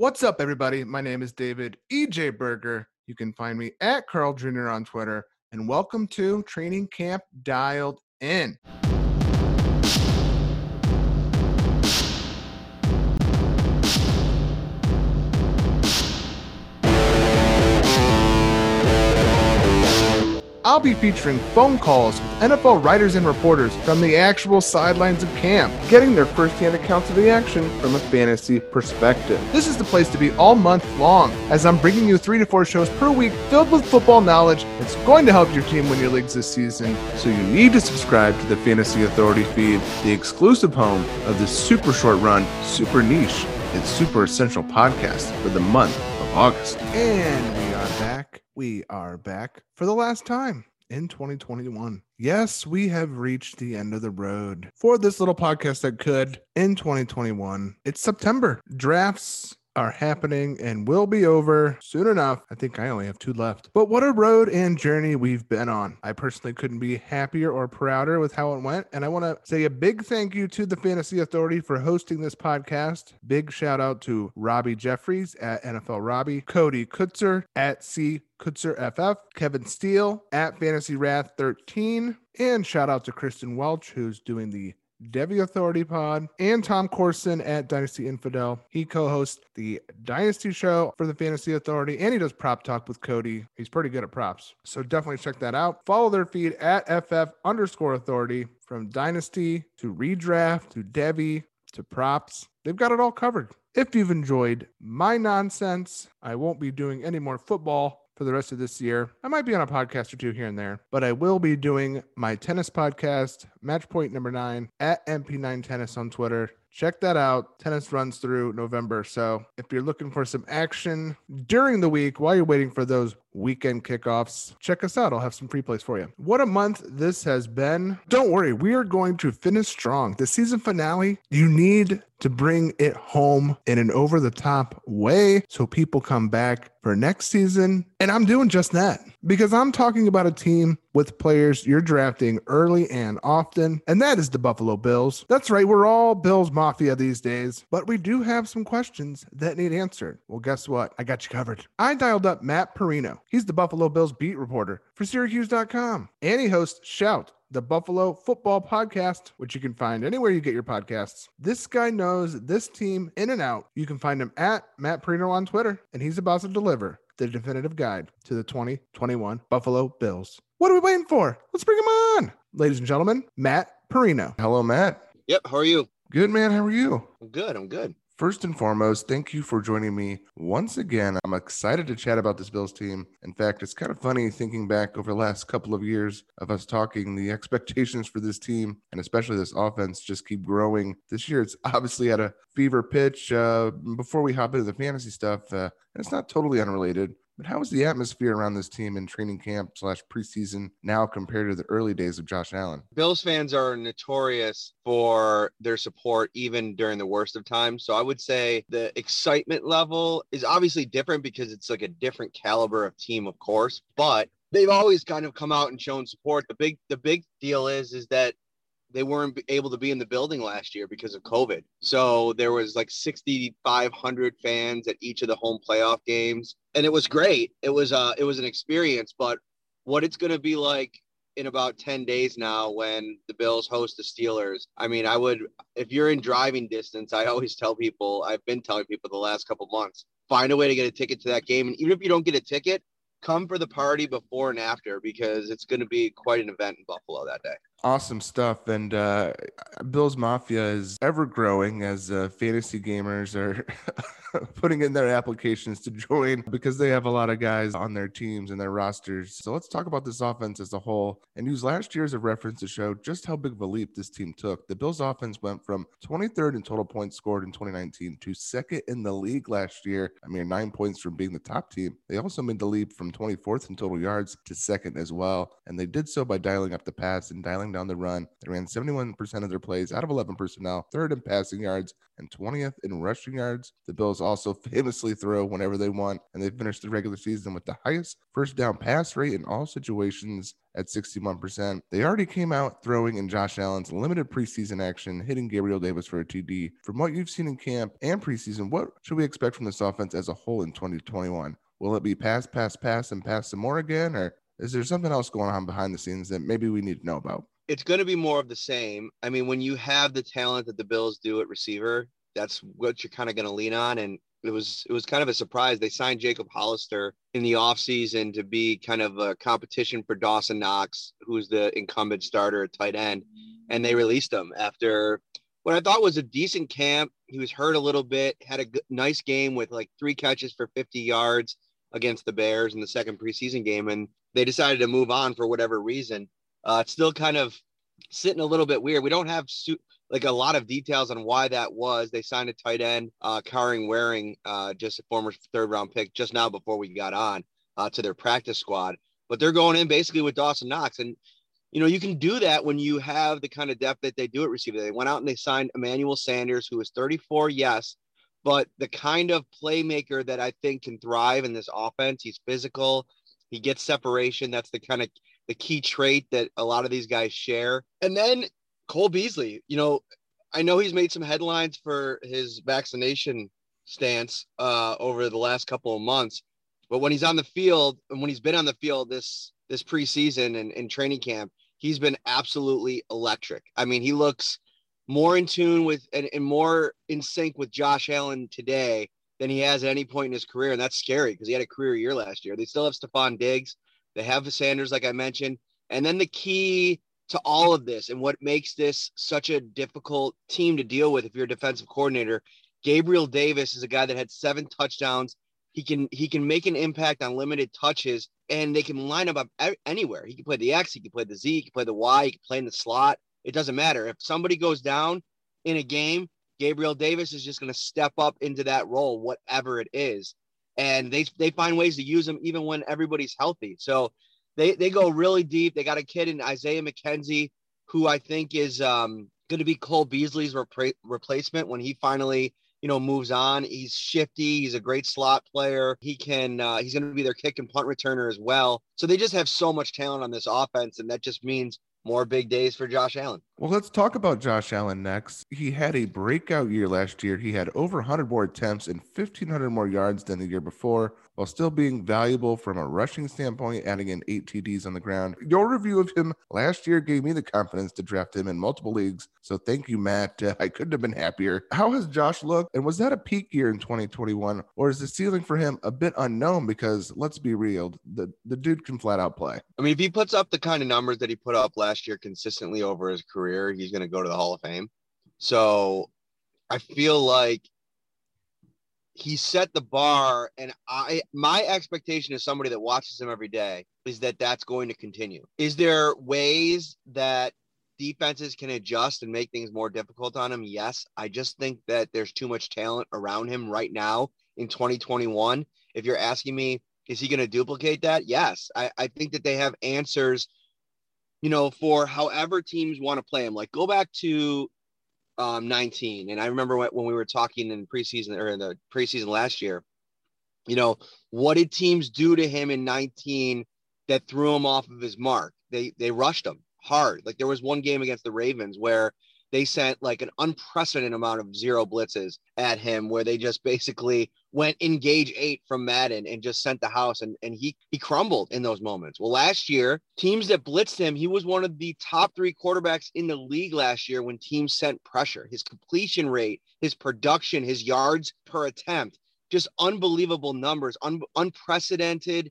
What's up, everybody? My name is David EJ Berger. You can find me at Carl Jr. on Twitter. And welcome to Training Camp Dialed In. I'll be featuring phone calls with NFL writers and reporters from the actual sidelines of camp, getting their firsthand accounts of the action from a fantasy perspective. This is the place to be all month long, as I'm bringing you three to four shows per week filled with football knowledge that's going to help your team win your leagues this season. So you need to subscribe to the Fantasy Authority feed, the exclusive home of the super short run, super niche, and super essential podcast for the month of August. And we are back. We are back for the last time in 2021. Yes, we have reached the end of the road for this little podcast that could in 2021. It's September. Drafts are happening and will be over soon enough. I think I only have two left. But what a road and journey we've been on. I personally couldn't be happier or prouder with how it went. And I want to say a big thank you to the Fantasy Authority for hosting this podcast. Big shout out to Robbie Jeffries at NFL Robbie, Cody Kutzer at C Kutzer FF, Kevin Steele at Fantasy Wrath 13, and shout out to Kristen Welch, who's doing the Devy Authority Pod, and Tom Corson at Dynasty Infidel. He co hosts the Dynasty Show for the Fantasy Authority, and he does prop talk with Cody. He's pretty good at props. So definitely check that out. Follow their feed at FF underscore authority from Dynasty to redraft to Devy to props. They've got it all covered. If you've enjoyed my nonsense, I won't be doing any more football for the rest of this year. I might be on a podcast or two here and there, but I will be doing my tennis podcast, Match Point Number Nine, at MP9 Tennis on Twitter. Check that out. Tennis runs through November. So if you're looking for some action during the week while you're waiting for those weekend kickoffs, check us out. I'll have some free plays for you. What a month this has been. Don't worry, we are going to finish strong. The season finale, you need to bring it home in an over the top way so people come back for next season. And I'm doing just that because I'm talking about a team with players you're drafting early and often, and that is the Buffalo Bills. That's right, we're all Bills Mafia these days, but we do have some questions that need answered. Well, guess what? I got you covered. I dialed up Matt Parrino. He's the Buffalo Bills beat reporter for Syracuse.com, and he hosts Shout the Buffalo Football Podcast, which you can find anywhere you get your podcasts. This guy knows this team in and out. You can find him at Matt Parrino on Twitter, and he's about to deliver the definitive guide to the 2021 Buffalo Bills. What are we waiting for? Let's bring him on. Ladies and gentlemen, Matt Parrino. Hello, Matt. Yep. How are you? Good, man. How are you? I'm good. I'm good. First and foremost, thank you for joining me once again. I'm excited to chat about this Bills team. In fact, it's kind of funny thinking back over the last couple of years of us talking. The expectations for this team and especially this offense just keep growing. This year, it's obviously at a fever pitch. Uh, before we hop into the fantasy stuff, uh, and it's not totally unrelated, but how is the atmosphere around this team in training camp slash preseason now compared to the early days of Josh Allen? Bills fans are notorious for their support even during the worst of times. So I would say the excitement level is obviously different because it's like a different caliber of team, of course, but they've always kind of come out and shown support. The big the big deal is is that they weren't able to be in the building last year because of COVID. So there was like 6,500 fans at each of the home playoff games, and it was great. It was uh it was an experience, but what it's going to be like in about 10 days now when the Bills host the Steelers. I mean, I would if you're in driving distance, I always tell people, I've been telling people the last couple months, find a way to get a ticket to that game and even if you don't get a ticket, come for the party before and after because it's going to be quite an event in Buffalo that day. Awesome stuff. And uh, Bills Mafia is ever growing as uh, fantasy gamers are putting in their applications to join because they have a lot of guys on their teams and their rosters. So let's talk about this offense as a whole and use last year as a reference to show just how big of a leap this team took. The Bills offense went from 23rd in total points scored in 2019 to second in the league last year. I mean, nine points from being the top team. They also made the leap from 24th in total yards to second as well. And they did so by dialing up the pass and dialing slowing down the run. They ran 71% of their plays out of 11 personnel, third in passing yards, and 20th in rushing yards. The Bills also famously throw whenever they want, and they finished the regular season with the highest first down pass rate in all situations at 61%. They already came out throwing in Josh Allen's limited preseason action, hitting Gabriel Davis for a TD. From what you've seen in camp and preseason, what should we expect from this offense as a whole in 2021? Will it be pass, pass, pass, and pass some more again? Or is there something else going on behind the scenes that maybe we need to know about? It's going to be more of the same. I mean, when you have the talent that the Bills do at receiver, that's what you're kind of going to lean on. And it was it was kind of a surprise. They signed Jacob Hollister in the offseason to be kind of a competition for Dawson Knox, who's the incumbent starter at tight end. And they released him after what I thought was a decent camp. He was hurt a little bit, had a g- nice game with like three catches for 50 yards against the Bears in the second preseason game. And they decided to move on for whatever reason. Uh, it's still kind of sitting a little bit weird. We don't have su- like a lot of details on why that was. They signed a tight end, uh, Kahale Warring, uh, just a former third round pick, just now before we got on uh, to their practice squad. But they're going in basically with Dawson Knox, and you know you can do that when you have the kind of depth that they do at receiver. They went out and they signed Emmanuel Sanders, who is 34, yes, but the kind of playmaker that I think can thrive in this offense. He's physical. He gets separation. That's the kind of the key trait that a lot of these guys share. And then Cole Beasley, you know, I know he's made some headlines for his vaccination stance uh, over the last couple of months, but when he's on the field and when he's been on the field this this preseason and in training camp, he's been absolutely electric. I mean, he looks more in tune with and, and more in sync with Josh Allen today than he has at any point in his career, and that's scary because he had a career year last year. They still have Stefon Diggs, they have the Sanders, like I mentioned, and then the key to all of this and what makes this such a difficult team to deal with if you're a defensive coordinator. Gabriel Davis is a guy that had seven touchdowns. He can he can make an impact on limited touches, and they can line up anywhere. He can play the X, he can play the Z, he can play the Y, he can play in the slot. It doesn't matter if somebody goes down in a game. Gabriel Davis is just going to step up into that role, whatever it is, and they they find ways to use them even when everybody's healthy. So they they go really deep. They got a kid in Isaiah McKenzie who I think is um, going to be Cole Beasley's replacement when he finally you know moves on. He's shifty. He's a great slot player. He can uh, he's going to be their kick and punt returner as well. So they just have so much talent on this offense, and that just means more big days for Josh Allen. Well, let's talk about Josh Allen next. He had a breakout year last year. He had over 100 more attempts and 1,500 more yards than the year before, while still being valuable from a rushing standpoint, adding in eight TDs on the ground. Your review of him last year gave me the confidence to draft him in multiple leagues. So thank you, Matt. Uh, I couldn't have been happier. How has Josh looked? And was that a peak year in 2021? Or is the ceiling for him a bit unknown? Because let's be real, the, the dude can flat out play. I mean, if he puts up the kind of numbers that he put up last year consistently over his career, career, he's going to go to the Hall of Fame. So I feel like he set the bar and i my expectation as somebody that watches him every day is that that's going to continue. Is there ways that defenses can adjust and make things more difficult on him? Yes. I just think that there's too much talent around him right now in 2021 if you're asking me is he going to duplicate that? Yes. I, I think that they have answers you know, for however teams want to play him. Like go back to um, 19. And I remember when, we were talking in preseason or in the preseason last year, you know, what did teams do to him in 19 that threw him off of his mark? They they rushed him hard. Like there was one game against the Ravens where they sent like an unprecedented amount of zero blitzes at him where they just basically went engage eight from Madden and just sent the house and, and he he crumbled in those moments. Well, last year, teams that blitzed him, he was one of the top three quarterbacks in the league last year when teams sent pressure. His completion rate, his production, his yards per attempt, just unbelievable numbers, un- unprecedented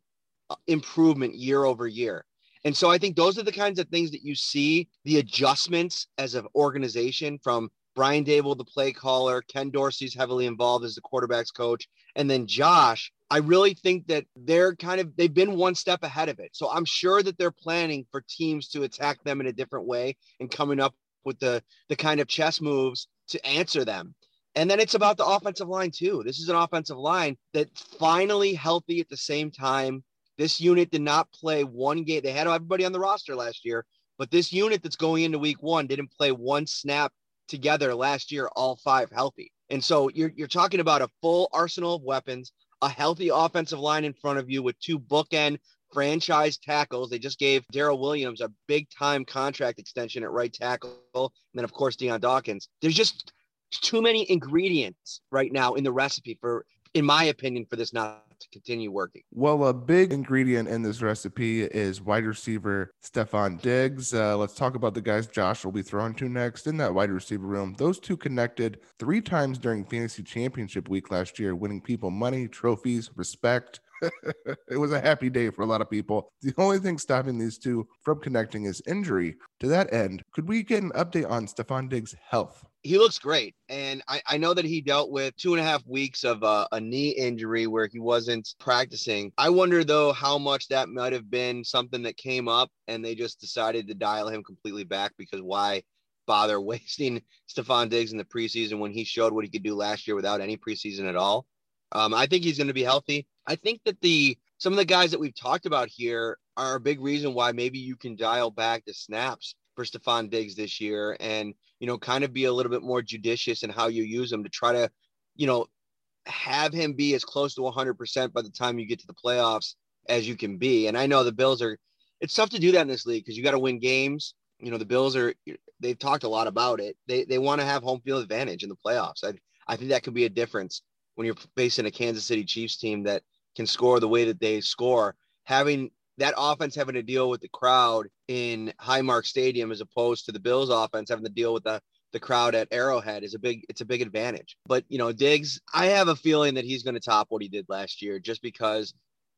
uh, improvement year over year. And so I think those are the kinds of things that you see the adjustments as an organization from Brian Daboll, the play caller, Ken Dorsey's heavily involved as the quarterback's coach, and then Josh. I really think that they're kind of they've been one step ahead of it. So I'm sure that they're planning for teams to attack them in a different way and coming up with the the kind of chess moves to answer them. And then it's about the offensive line too. This is an offensive line that's finally healthy at the same time this unit did not play one game. They had everybody on the roster last year, But this unit that's going into week one didn't play one snap together last year, all five healthy. And so you're, you're talking about a full arsenal of weapons, a healthy offensive line in front of you with two bookend franchise tackles. They just gave Daryl Williams a big time contract extension at right tackle. And then, of course, Dion Dawkins. There's just too many ingredients right now in the recipe for, in my opinion, for this not to continue working. Well, a big ingredient in this recipe is wide receiver Stefon Diggs. Uh, let's talk about the guys Josh will be throwing to next in that wide receiver room. Those two connected three times during fantasy championship week last year, winning people money, trophies, respect. it was a happy day for a lot of people. The only thing stopping these two from connecting is injury. To that end, could we get an update on Stefon Diggs' health? He looks great. And I, I know that he dealt with two and a half weeks of uh, a knee injury where he wasn't practicing. I wonder, though, how much that might have been something that came up and they just decided to dial him completely back because why? bother wasting Stefon Diggs in the preseason when he showed what he could do last year without any preseason at all. Um, I think he's going to be healthy. I think that the some of the guys that we've talked about here are a big reason why maybe you can dial back the snaps for Stefon Diggs this year and you know kind of be a little bit more judicious in how you use them to try to you know have him be as close to 100% by the time you get to the playoffs as you can be. And I know the Bills are it's tough to do that in this league because you got to win games. You know, the Bills are they've talked a lot about it. They they want to have home field advantage in the playoffs. I I think that could be a difference when you're facing a Kansas City Chiefs team that can score the way that they score, having that offense having to deal with the crowd in Highmark Stadium as opposed to the Bills offense having to deal with the the crowd at Arrowhead is a big it's a big advantage. But you know, Diggs, I have a feeling that he's going to top what he did last year just because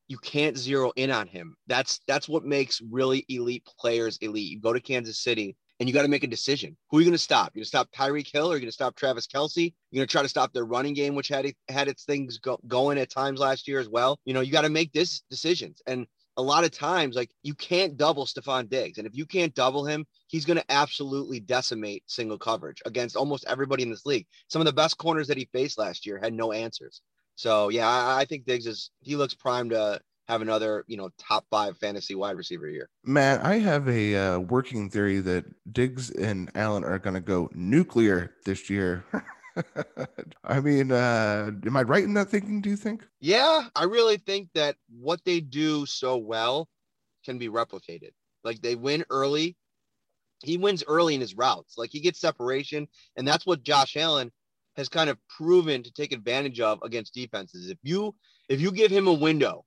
you can't zero in on him. That's that's what makes really elite players elite. You go to Kansas City and you got to make a decision. Who are you going to stop? You're going to stop Tyreek Hill or you're going to stop Travis Kelce? You're going to try to stop their running game, which had had its things go, going at times last year as well. You know, you got to make this decisions. And a lot of times, like you can't double Stefon Diggs. And if you can't double him, he's going to absolutely decimate single coverage against almost everybody in this league. Some of the best corners that he faced last year had no answers. So yeah, I, I think Diggs is he looks primed to have another, you know, top five fantasy wide receiver year. Matt, I have a uh, working theory that Diggs and Allen are going to go nuclear this year. I mean, uh, am I right in that thinking? Do you think? Yeah, I really think that what they do so well can be replicated. Like they win early. He wins early in his routes. Like he gets separation, and that's what Josh Allen has kind of proven to take advantage of against defenses. If you if you give him a window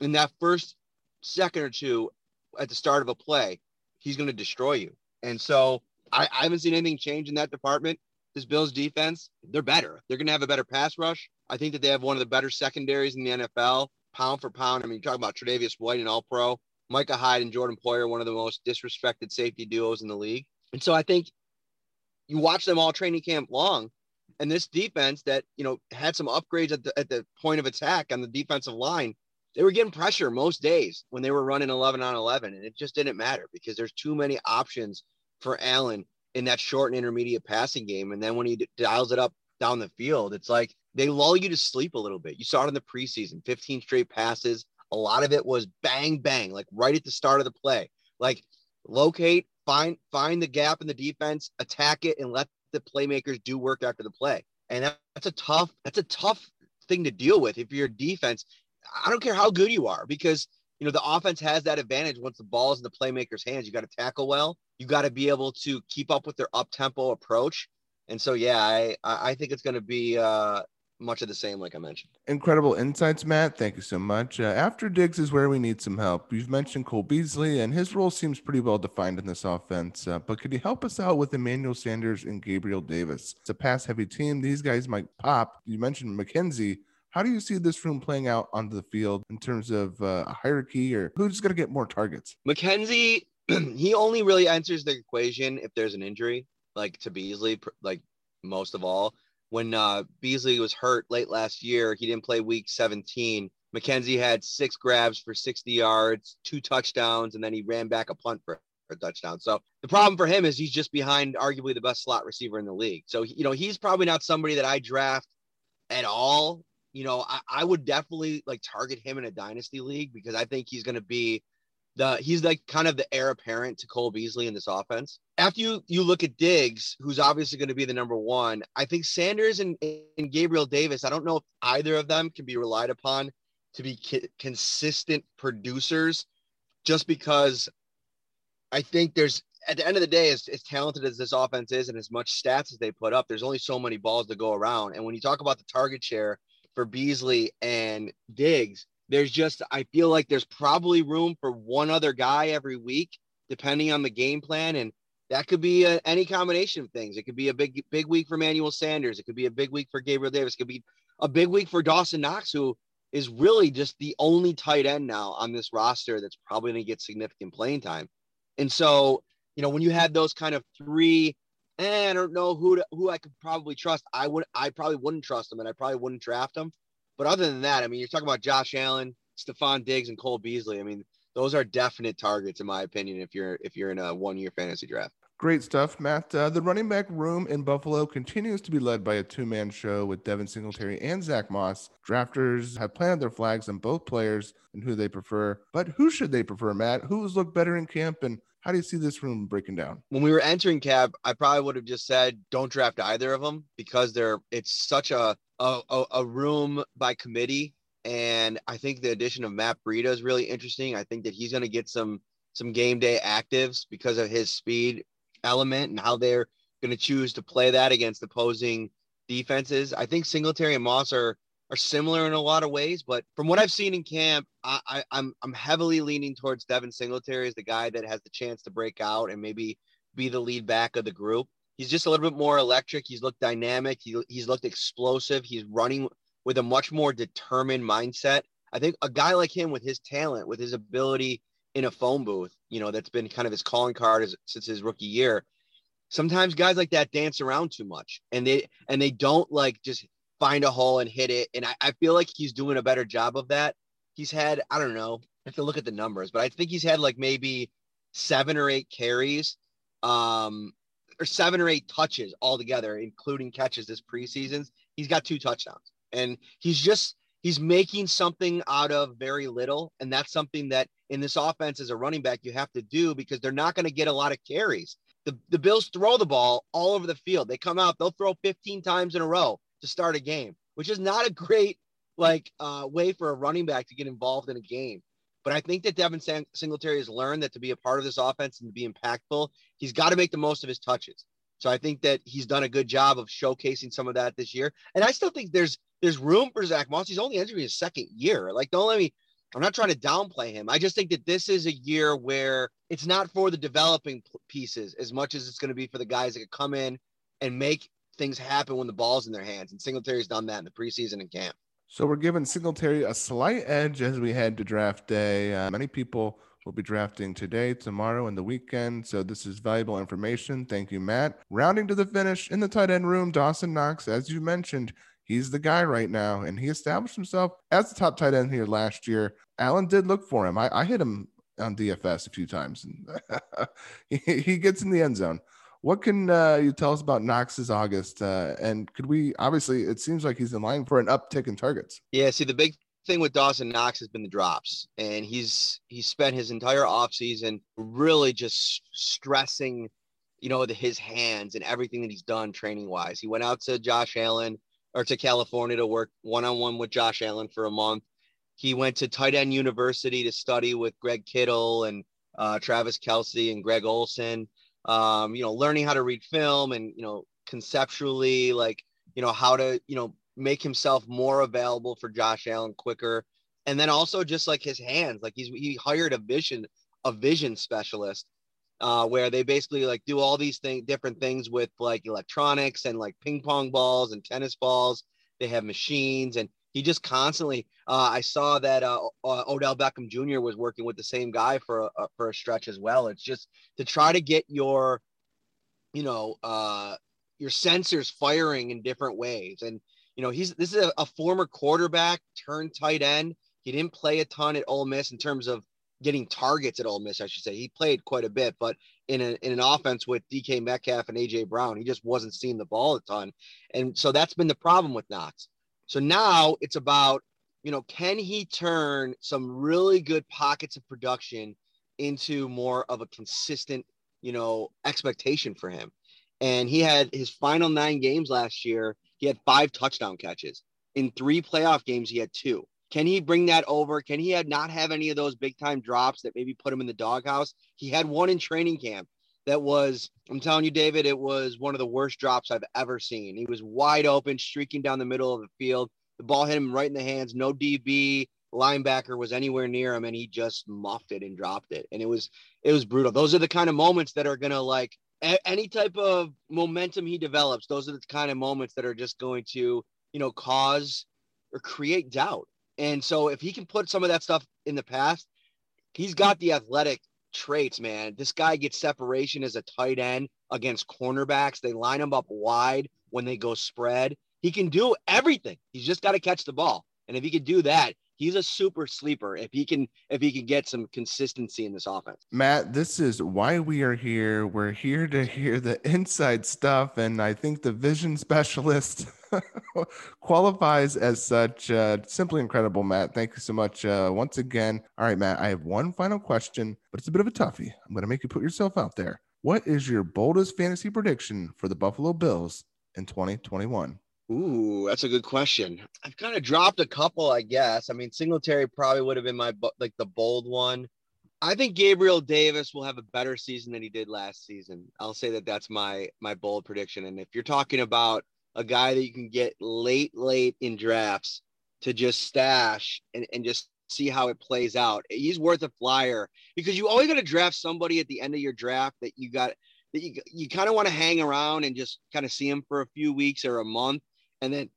in that first second or two at the start of a play, he's going to destroy you. And so I, I haven't seen anything change in that department. This Bills defense, they're better. They're going to have a better pass rush. I think that they have one of the better secondaries in the NFL, pound for pound. I mean, you're talking about Tre'Davious White and All Pro, Micah Hyde and Jordan Poyer, one of the most disrespected safety duos in the league. And so I think you watch them all training camp long, and this defense that you know had some upgrades at the at the point of attack on the defensive line they were getting pressure most days when they were running 11 on 11 and it just didn't matter because there's too many options for allen in that short and intermediate passing game. And then when he dials it up down the field it's like they lull you to sleep a little bit. You saw it in the preseason 15 straight passes. A lot of it was bang bang like right at the start of the play. Like locate find find the gap in the defense attack it and let the playmakers do work after the play. And that's a tough that's a tough thing to deal with if you're defense I don't care how good you are because you know the offense has that advantage once the ball is in the playmaker's hands. You got to tackle well. You got to be able to keep up with their up tempo approach. And so yeah, I I think it's going to be uh, much of the same, like I mentioned. Incredible insights, Matt. Thank you so much. Uh, after Diggs is where we need some help. You've mentioned Cole Beasley, and his role seems pretty well defined in this offense. Uh, but could you help us out with Emmanuel Sanders and Gabriel Davis? It's a pass heavy team. These guys might pop. You mentioned McKenzie. How do you see this room playing out on the field in terms of uh, a hierarchy or who's going to get more targets? McKenzie, he only really answers the equation if there's an injury, like to Beasley, like most of all. When uh, Beasley was hurt late last year, he didn't play week 17. McKenzie had six grabs for 60 yards, two touchdowns, and then he ran back a punt for a touchdown. So the problem for him is he's just behind arguably the best slot receiver in the league. So, you know, he's probably not somebody that I draft at all you know, I, I would definitely like target him in a dynasty league because I think he's going to be the he's like kind of the heir apparent to Cole Beasley in this offense. After you you look at Diggs, who's obviously going to be the number one, I think Sanders and, and Gabriel Davis. I don't know if either of them can be relied upon to be ki- consistent producers, just because I think there's at the end of the day, as, as talented as this offense is and as much stats as they put up, there's only so many balls to go around. And when you talk about the target share for Beasley and Diggs, there's just I feel like there's probably room for one other guy every week, depending on the game plan, and that could be a, any combination of things. It could be a big big week for Manuel Sanders. It could be a big week for Gabriel Davis. It could be a big week for Dawson Knox, who is really just the only tight end now on this roster that's probably going to get significant playing time. And so, you know, when you had those kind of three, eh, I don't know who to, who I could probably trust. I would I probably wouldn't trust them, and I probably wouldn't draft them. But other than that, I mean, you're talking about Josh Allen, Stefon Diggs, and Cole Beasley. I mean, those are definite targets in my opinion. If you're if you're in a one year fantasy draft. Great stuff, Matt. Uh, the running back room in Buffalo continues to be led by a two man show with Devin Singletary and Zach Moss. Drafters have planted their flags on both players and who they prefer. But who should they prefer, Matt? Who's looked better in camp and how do you see this room breaking down? When we were entering camp, I probably would have just said don't draft either of them because they're it's such a a, a room by committee. And I think the addition of Matt Breida is really interesting. I think that he's going to get some some game day actives because of his speed element and how they're going to choose to play that against opposing defenses. I think Singletary and Moss are are similar in a lot of ways, but from what I've seen in camp, I, I, I'm I'm heavily leaning towards Devin Singletary as the guy that has the chance to break out and maybe be the lead back of the group he's just a little bit more electric. He's looked dynamic. He, he's looked explosive. He's running with a much more determined mindset. I think a guy like him with his talent, with his ability in a phone booth, you know, that's been kind of his calling card as, since his rookie year. Sometimes guys like that dance around too much and they and they don't like just find a hole and hit it. And I, I feel like he's doing a better job of that. He's had, I don't know, I have to look at the numbers, but I think he's had like maybe seven or eight carries um, or seven or eight touches altogether, including catches this preseason. He's got two touchdowns, and he's just he's making something out of very little, and that's something that in this offense as a running back you have to do because they're not going to get a lot of carries. The, the Bills throw the ball all over the field. They come out, they'll throw 15 times in a row to start a game, which is not a great like uh, way for a running back to get involved in a game. But I think that Devin Singletary has learned that to be a part of this offense and to be impactful, he's got to make the most of his touches. So I think that he's done a good job of showcasing some of that this year. And I still think there's there's room for Zach Moss. He's only entering his second year. Like, don't let me. I'm not trying to downplay him. I just think that this is a year where it's not for the developing pieces as much as it's going to be for the guys that can come in and make things happen when the ball's in their hands. And Singletary's done that in the preseason and camp. So we're giving Singletary a slight edge as we head to draft day. Uh, many people will be drafting today, tomorrow, and the weekend. So this is valuable information. Thank you, Matt. Rounding to the finish in the tight end room, Dawson Knox, as you mentioned, he's the guy right now, and he established himself as the top tight end here last year. Allen did look for him. I, I hit him on DFS a few times, and he, he gets in the end zone. What can uh, you tell us about Knox's August? Uh, and could we obviously? It seems like he's in line for an uptick in targets. Yeah. See, the big thing with Dawson Knox has been the drops, and he's he's spent his entire offseason really just stressing, you know, the, his hands and everything that he's done training wise. He went out to Josh Allen or to California to work one on one with Josh Allen for a month. He went to tight end university to study with Greg Kittle and uh, Travis Kelce and Greg Olsen um, you know, learning how to read film and, you know, conceptually, like, you know, how to, you know, make himself more available for Josh Allen quicker. And then also just like his hands, like he's, he hired a vision, a vision specialist uh, where they basically like do all these things, different things with like electronics and like ping pong balls and tennis balls. They have machines and he just constantly. Uh, I saw that uh, uh, Odell Beckham Jr. was working with the same guy for a, for a stretch as well. It's just to try to get your, you know, uh, your sensors firing in different ways. And you know, he's this is a, a former quarterback turned tight end. He didn't play a ton at Ole Miss in terms of getting targets at Ole Miss, I should say. He played quite a bit, but in, a, in an offense with DK Metcalf and AJ Brown, he just wasn't seeing the ball a ton. And so that's been the problem with Knox. So now it's about, you know, can he turn some really good pockets of production into more of a consistent, you know, expectation for him. And he had his final nine games last year, he had five touchdown catches. In three playoff games, he had two. Can he bring that over? Can he not have any of those big time drops that maybe put him in the doghouse? He had one in training camp that was, I'm telling you, David, it was one of the worst drops I've ever seen. He was wide open, streaking down the middle of the field. The ball hit him right in the hands. No DB linebacker was anywhere near him, and he just muffed it and dropped it. And it was it was brutal. Those are the kind of moments that are gonna like any type of momentum he develops. Those are the kind of moments that are just going to you know cause or create doubt. And so if he can put some of that stuff in the past, he's got the athletic traits, man. This guy gets separation as a tight end against cornerbacks. They line him up wide when they go spread. He can do everything. He's just got to catch the ball. And if he can do that, he's a super sleeper if he can if he can get some consistency in this offense. Matt, this is why we are here. We're here to hear the inside stuff, and I think the vision specialist qualifies as such. Uh, simply incredible, Matt. Thank you so much uh, once again. All right, Matt, I have one final question, but it's a bit of a toughie. I'm going to make you put yourself out there. What is your boldest fantasy prediction for the Buffalo Bills in 2021? Ooh, that's a good question. I've kind of dropped a couple, I guess. I mean, Singletary probably would have been my like the bold one. I think Gabriel Davis will have a better season than he did last season. I'll say that that's my my bold prediction. And if you're talking about a guy that you can get late, late in drafts to just stash and, and just see how it plays out, he's worth a flyer because you always got to draft somebody at the end of your draft that you got that you, you kind of want to hang around and just kind of see him for a few weeks or a month and then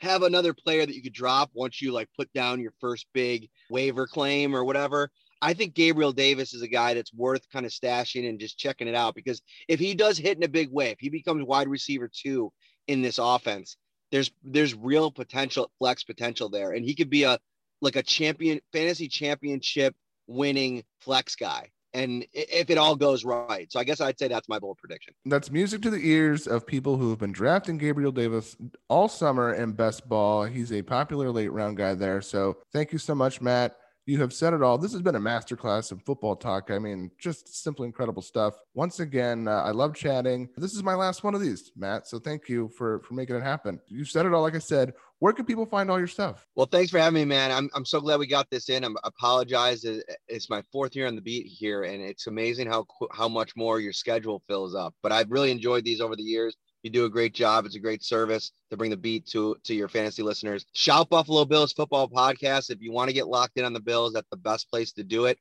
have another player that you could drop once you like put down your first big waiver claim or whatever. I think Gabriel Davis is a guy that's worth kind of stashing and just checking it out because if he does hit in a big way, if he becomes wide receiver two in this offense, there's there's real potential flex potential there, and he could be a like a champion fantasy championship winning flex guy and if it all goes right. So I guess I'd say that's my bold prediction. That's music to the ears of people who have been drafting Gabriel Davis all summer in best ball. He's a popular late round guy there. So thank you so much, Matt. You have said it all. This has been a masterclass of football talk. I mean, just simply incredible stuff. Once again, uh, I love chatting. This is my last one of these, Matt. So thank you for for making it happen. You said it all. Like I said, where can people find all your stuff? Well, thanks for having me, man. I'm, I'm so glad we got this in. I apologize. It's my fourth year on the beat here, and it's amazing how how much more your schedule fills up. But I've really enjoyed these over the years. You do a great job. It's a great service to bring the beat to to your fantasy listeners. Shout Buffalo Bills football podcast. If you want to get locked in on the Bills, that's the best place to do it.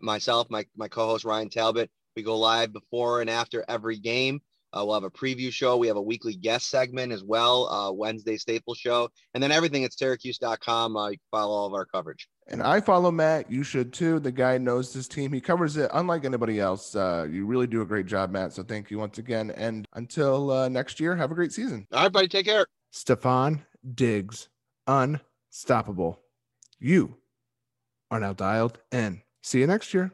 Myself, my my co-host Ryan Talbot, we go live before and after every game. Uh, we'll have a preview show. We have a weekly guest segment as well, uh, Wednesday staple show, and then everything at Syracuse.com. Uh, you can follow all of our coverage. And I follow Matt. You should too. The guy knows his team. He covers it unlike anybody else. Uh, you really do a great job, Matt. So thank you once again. And until uh, next year, have a great season. All right, buddy. Take care. Stefon Diggs, unstoppable. You are now dialed in. See you next year.